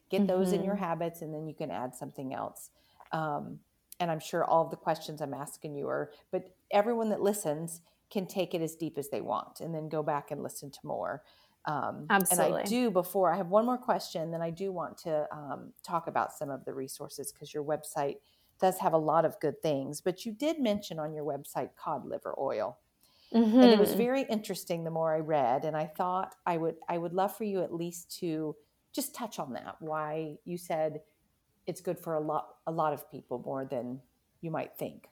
S1: Get mm-hmm. those in your mm-hmm. habits, and then you can add something else. Um, and I'm sure all of the questions I'm asking you are, but everyone that listens can take it as deep as they want and then go back and listen to more.
S2: Um, Absolutely.
S1: And I do before I have one more question, then I do want to um, talk about some of the resources because your website does have a lot of good things. But you did mention on your website cod liver oil. Mm-hmm. And it was mm-hmm. very interesting the more I read, and I thought I would I would love for you at least to just touch on that. Why you said it's good for a lot a lot of people more than you might think.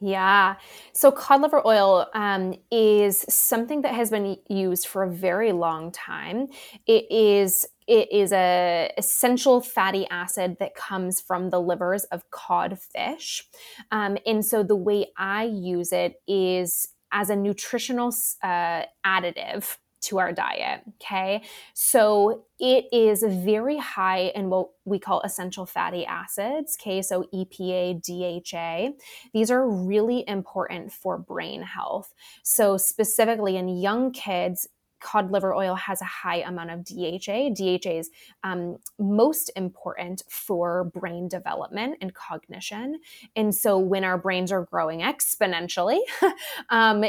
S2: Yeah. So cod liver oil um, is something that has been used for a very long time. It is it is a essential fatty acid that comes from the livers of cod fish, um, and so the way I use it is as a nutritional uh, additive to our diet. Okay. So it is very high in what we call essential fatty acids. Okay. So EPA, DHA. These are really important for brain health. So, specifically in young kids, cod liver oil has a high amount of DHA. DHA is um, most important for brain development and cognition. And so when our brains are growing exponentially, um,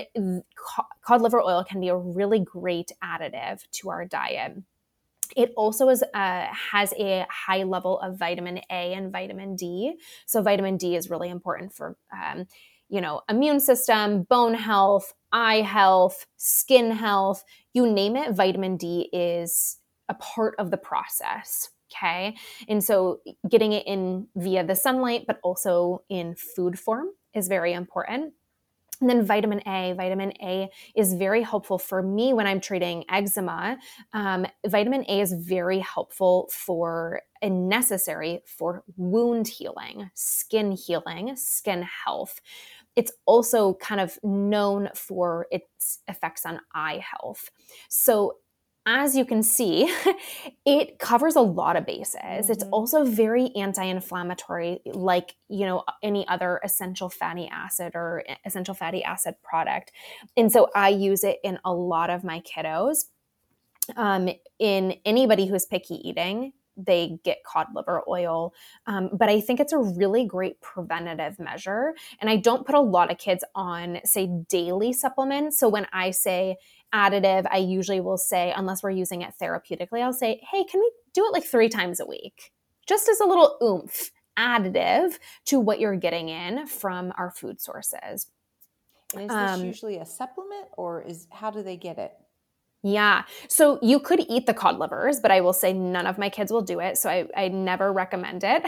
S2: cod liver oil can be a really great additive to our diet. It also is, uh, has a high level of vitamin A and vitamin D. So vitamin D is really important for um, you know, immune system, bone health, eye health, skin health, you name it, vitamin D is a part of the process. Okay. And so getting it in via the sunlight, but also in food form is very important. And then vitamin A. Vitamin A is very helpful for me when I'm treating eczema. Um, vitamin A is very helpful for and necessary for wound healing, skin healing, skin health it's also kind of known for its effects on eye health. So, as you can see, it covers a lot of bases. Mm-hmm. It's also very anti-inflammatory like, you know, any other essential fatty acid or essential fatty acid product. And so I use it in a lot of my kiddos. Um, in anybody who's picky eating, they get cod liver oil. Um, but I think it's a really great preventative measure. And I don't put a lot of kids on, say, daily supplements. So when I say additive, I usually will say, unless we're using it therapeutically, I'll say, hey, can we do it like three times a week? Just as a little oomph additive to what you're getting in from our food sources.
S1: And is this um, usually a supplement or is how do they get it?
S2: Yeah. So you could eat the cod livers, but I will say none of my kids will do it. So I, I never recommend it.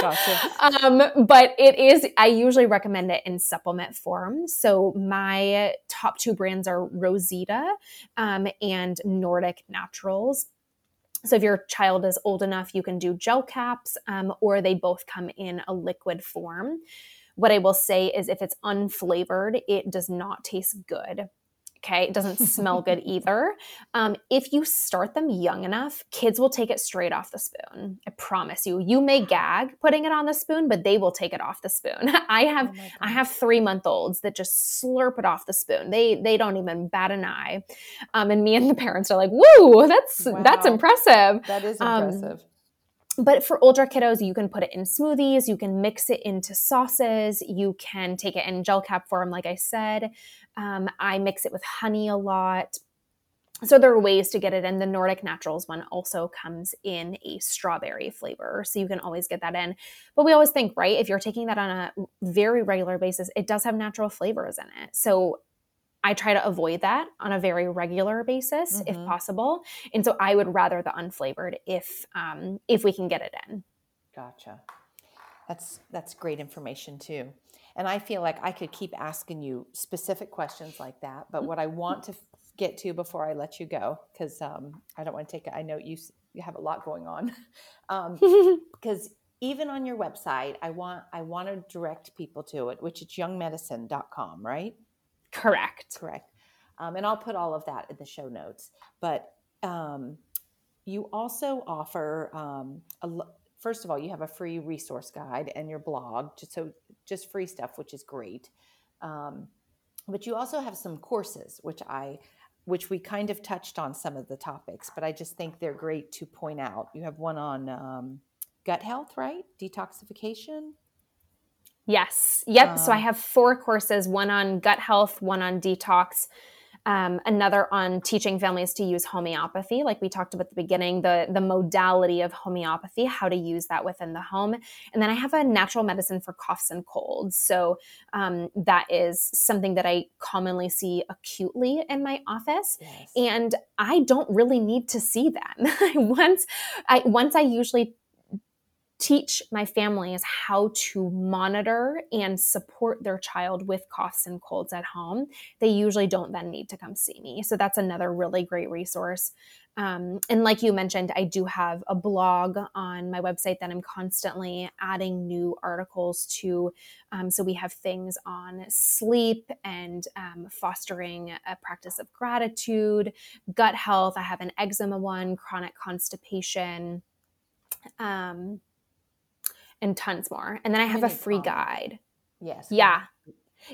S2: Gotcha. um, but it is, I usually recommend it in supplement form. So my top two brands are Rosita um, and Nordic Naturals. So if your child is old enough, you can do gel caps um, or they both come in a liquid form. What I will say is if it's unflavored, it does not taste good. Okay. It doesn't smell good either. Um, if you start them young enough, kids will take it straight off the spoon. I promise you. You may gag putting it on the spoon, but they will take it off the spoon. I have oh I have three month olds that just slurp it off the spoon. They they don't even bat an eye. Um, and me and the parents are like, "Whoa, that's wow. that's impressive."
S1: That is um, impressive. Um,
S2: but for older kiddos, you can put it in smoothies, you can mix it into sauces, you can take it in gel cap form, like I said. Um, I mix it with honey a lot. so there are ways to get it in. The Nordic Naturals one also comes in a strawberry flavor, so you can always get that in. But we always think, right, if you're taking that on a very regular basis, it does have natural flavors in it. So I try to avoid that on a very regular basis mm-hmm. if possible. And so I would rather the unflavored if um, if we can get it in.
S1: Gotcha. That's that's great information too. And I feel like I could keep asking you specific questions like that, but what I want to get to before I let you go, because um, I don't want to take it. I know you you have a lot going on, because um, even on your website, I want I want to direct people to it, which is youngmedicine.com, right?
S2: Correct.
S1: Correct. Um, and I'll put all of that in the show notes. But um, you also offer um, a, first of all, you have a free resource guide and your blog, just so just free stuff, which is great. Um, but you also have some courses, which I which we kind of touched on some of the topics, but I just think they're great to point out. You have one on um, gut health, right? Detoxification.
S2: Yes. Yep. Um, so I um, have four courses: one on gut health, one on detox, um, another on teaching families to use homeopathy. Like we talked about at the beginning the the modality of homeopathy how to use that within the home. And then i have a natural medicine for coughs and colds. So um, that is something that i commonly see acutely in my office. Yes. and i don't really need to see them. Once i once i usually teach my families how to monitor and support their child with coughs and colds at home, they usually don't then need to come see me. So that's another really great resource. Um, and like you mentioned, I do have a blog on my website that I'm constantly adding new articles to. Um, so we have things on sleep and um, fostering a practice of gratitude, gut health. I have an eczema one, chronic constipation. Um, and tons more. And then I have a free guide.
S1: Yes.
S2: Yeah.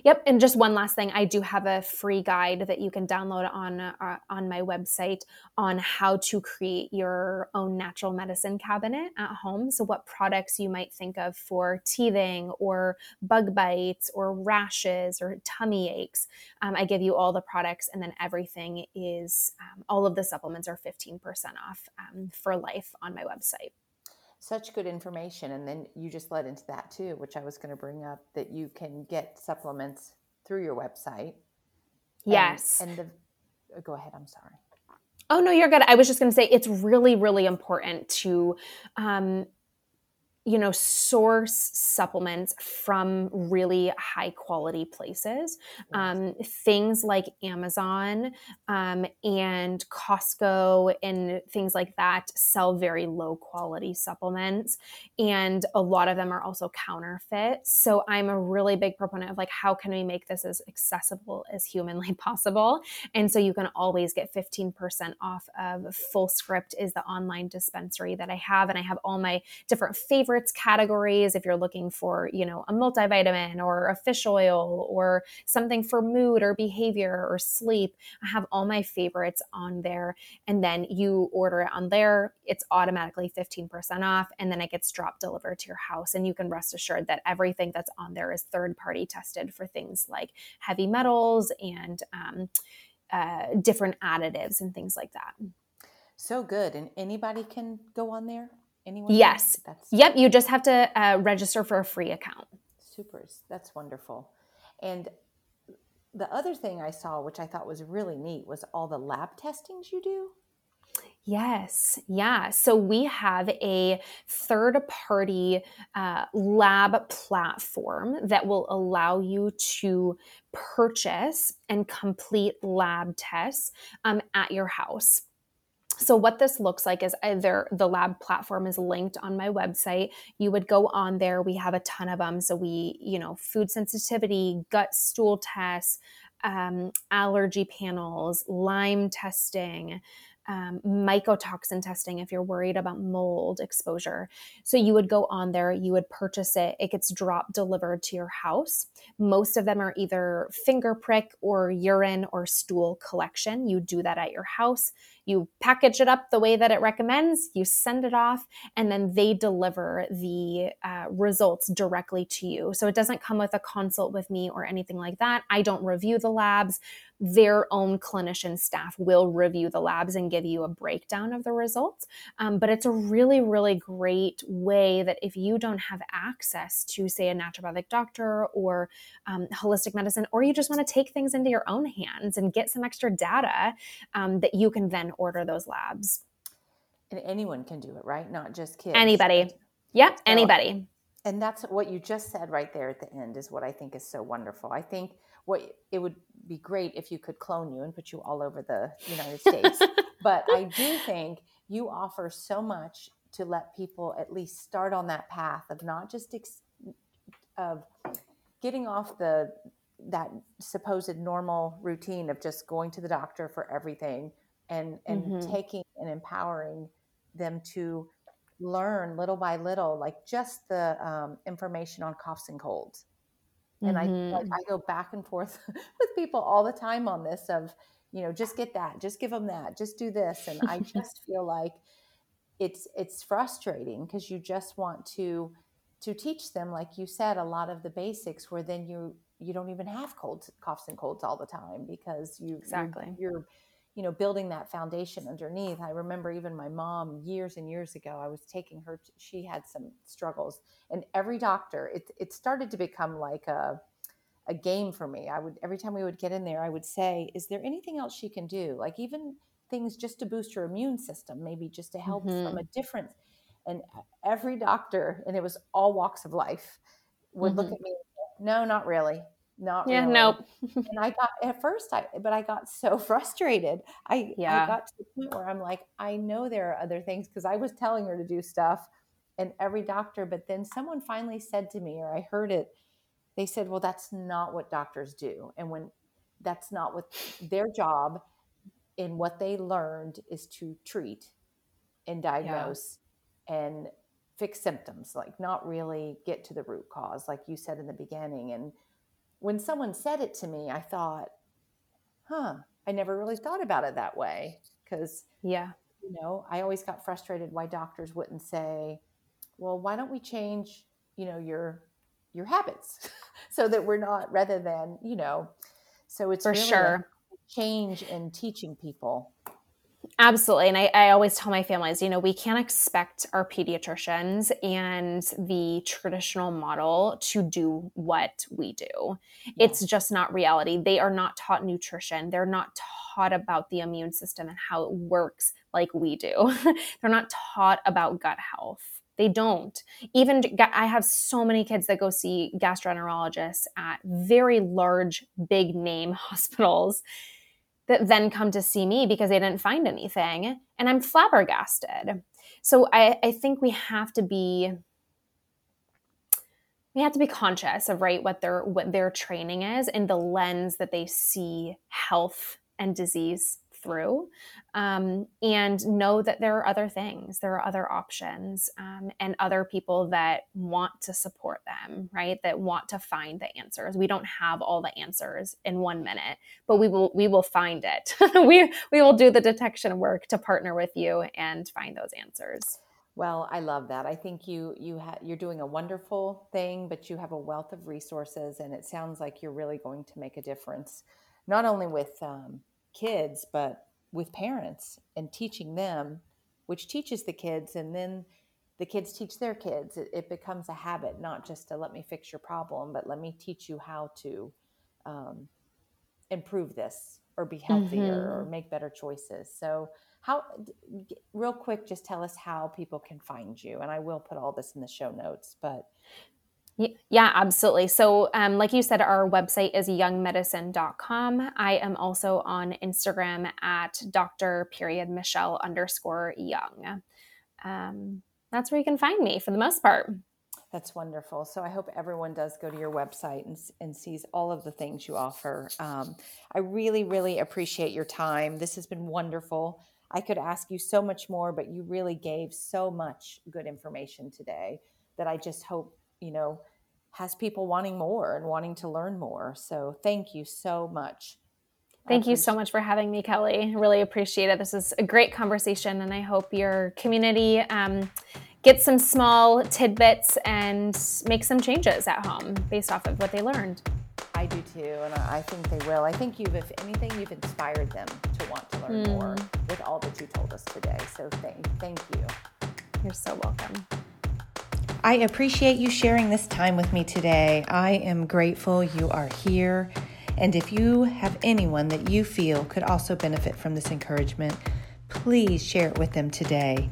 S2: Yep, and just one last thing, I do have a free guide that you can download on uh, on my website on how to create your own natural medicine cabinet at home. So what products you might think of for teething or bug bites or rashes or tummy aches. Um, I give you all the products, and then everything is um, all of the supplements are fifteen percent off um, for life on my website
S1: such good information and then you just led into that too which i was going to bring up that you can get supplements through your website.
S2: Yes.
S1: and, and the uh, go ahead i'm sorry.
S2: Oh no you're good. I was just going to say it's really really important to um, you know source supplements from really high quality places. Um, things like amazon um, and costco and things like that sell very low quality supplements and a lot of them are also counterfeit. So i'm a really big proponent of like how can we make this as accessible as humanly possible? And so you can always get 15% off of Fullscript is the online dispensary that i have and i have all my different favorite favorites categories if you're looking for, you know, a multivitamin or a fish oil or something for mood or behavior or sleep. I have all my favorites on there. And then you order it on there, it's automatically 15% off. And then it gets drop delivered to your house. And you can rest assured that everything that's on there is third party tested for things like heavy metals and um, uh, different additives and things like that.
S1: So good. And anybody can go on there? Anyone?
S2: Yes. That's yep. You just have to uh, register for a free account.
S1: Super. That's wonderful. And the other thing I saw, which I thought was really neat, was all the lab testings you do.
S2: Yes, yeah. So we have a third party uh, lab platform that will allow you to purchase and complete lab tests um, at your house. So, what this looks like is either the lab platform is linked on my website. You would go on there. We have a ton of them. So, we, you know, food sensitivity, gut stool tests, um, allergy panels, Lyme testing, um, mycotoxin testing if you're worried about mold exposure. So you would go on there, you would purchase it, it gets drop delivered to your house. Most of them are either finger prick or urine or stool collection. You do that at your house. You package it up the way that it recommends, you send it off, and then they deliver the uh, results directly to you. So it doesn't come with a consult with me or anything like that. I don't review the labs their own clinician staff will review the labs and give you a breakdown of the results. Um, but it's a really, really great way that if you don't have access to, say, a naturopathic doctor or um, holistic medicine, or you just want to take things into your own hands and get some extra data, um, that you can then order those labs.
S1: And anyone can do it, right? Not just kids.
S2: Anybody. Yep, so, anybody.
S1: And that's what you just said right there at the end is what I think is so wonderful. I think what it would be great if you could clone you and put you all over the United States. but I do think you offer so much to let people at least start on that path of not just ex- of getting off the that supposed normal routine of just going to the doctor for everything and and mm-hmm. taking and empowering them to learn little by little like just the um, information on coughs and colds and mm-hmm. I like, I go back and forth with people all the time on this of, you know, just get that, just give them that, just do this. And I just feel like it's it's frustrating because you just want to to teach them, like you said, a lot of the basics where then you you don't even have colds, coughs and colds all the time because you
S2: exactly
S1: you're, you're you know building that foundation underneath i remember even my mom years and years ago i was taking her to, she had some struggles and every doctor it, it started to become like a a game for me i would every time we would get in there i would say is there anything else she can do like even things just to boost her immune system maybe just to help mm-hmm. from a different and every doctor and it was all walks of life would mm-hmm. look at me no not really not
S2: yeah
S1: really.
S2: nope
S1: and i got at first i but i got so frustrated i
S2: yeah
S1: i got to the point where i'm like i know there are other things because i was telling her to do stuff and every doctor but then someone finally said to me or i heard it they said well that's not what doctors do and when that's not what their job in what they learned is to treat and diagnose yeah. and fix symptoms like not really get to the root cause like you said in the beginning and when someone said it to me, I thought, huh, I never really thought about it that way. Because,
S2: yeah,
S1: you know, I always got frustrated why doctors wouldn't say, well, why don't we change, you know, your your habits so that we're not rather than, you know, so it's
S2: for really sure.
S1: change in teaching people
S2: Absolutely. And I, I, always tell my families, you know, we can't expect our pediatricians and the traditional model to do what we do. Yeah. It's just not reality. They are not taught nutrition, they're not taught about the immune system and how it works like we do. they're not taught about gut health. They don't. Even I have so many kids that go see gastroenterologists at very large, big name hospitals that then come to see me because they didn't find anything. And I'm flabbergasted. So I, I think we have to be we have to be conscious of right what their what their training is and the lens that they see health and disease through um, and know that there are other things, there are other options, um, and other people that want to support them, right? That want to find the answers. We don't have all the answers in one minute, but we will we will find it. we we will do the detection work to partner with you and find those answers.
S1: Well, I love that. I think you you ha- you're doing a wonderful thing, but you have a wealth of resources, and it sounds like you're really going to make a difference, not only with um, kids, but with parents and teaching them, which teaches the kids, and then the kids teach their kids. It, it becomes a habit, not just to let me fix your problem, but let me teach you how to um, improve this or be healthier mm-hmm. or make better choices. So, how, real quick, just tell us how people can find you. And I will put all this in the show notes, but
S2: yeah, absolutely. So, um, like you said, our website is youngmedicine.com. I am also on Instagram at Dr. period Michelle underscore young. Um, that's where you can find me for the most part.
S1: That's wonderful. So I hope everyone does go to your website and, and sees all of the things you offer. Um, I really, really appreciate your time. This has been wonderful. I could ask you so much more, but you really gave so much good information today that I just hope, you know, has people wanting more and wanting to learn more. So thank you so much.
S2: Thank you so much for having me, Kelly. Really appreciate it. This is a great conversation, and I hope your community um, gets some small tidbits and make some changes at home based off of what they learned.
S1: I do too, and I think they will. I think you've, if anything, you've inspired them to want to learn mm. more with all that you told us today. So thank, thank you.
S2: You're so welcome.
S1: I appreciate you sharing this time with me today. I am grateful you are here. And if you have anyone that you feel could also benefit from this encouragement, please share it with them today.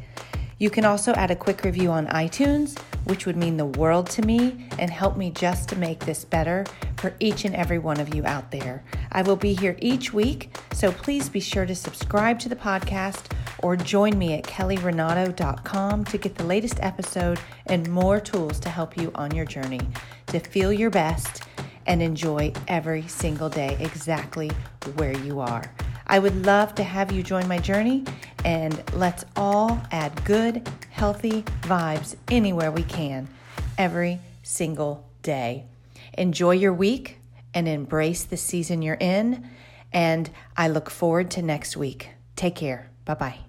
S1: You can also add a quick review on iTunes, which would mean the world to me and help me just to make this better for each and every one of you out there. I will be here each week, so please be sure to subscribe to the podcast or join me at kellyrenato.com to get the latest episode and more tools to help you on your journey to feel your best and enjoy every single day exactly where you are. I would love to have you join my journey and let's all add good, healthy vibes anywhere we can every single day. Enjoy your week and embrace the season you're in. And I look forward to next week. Take care. Bye bye.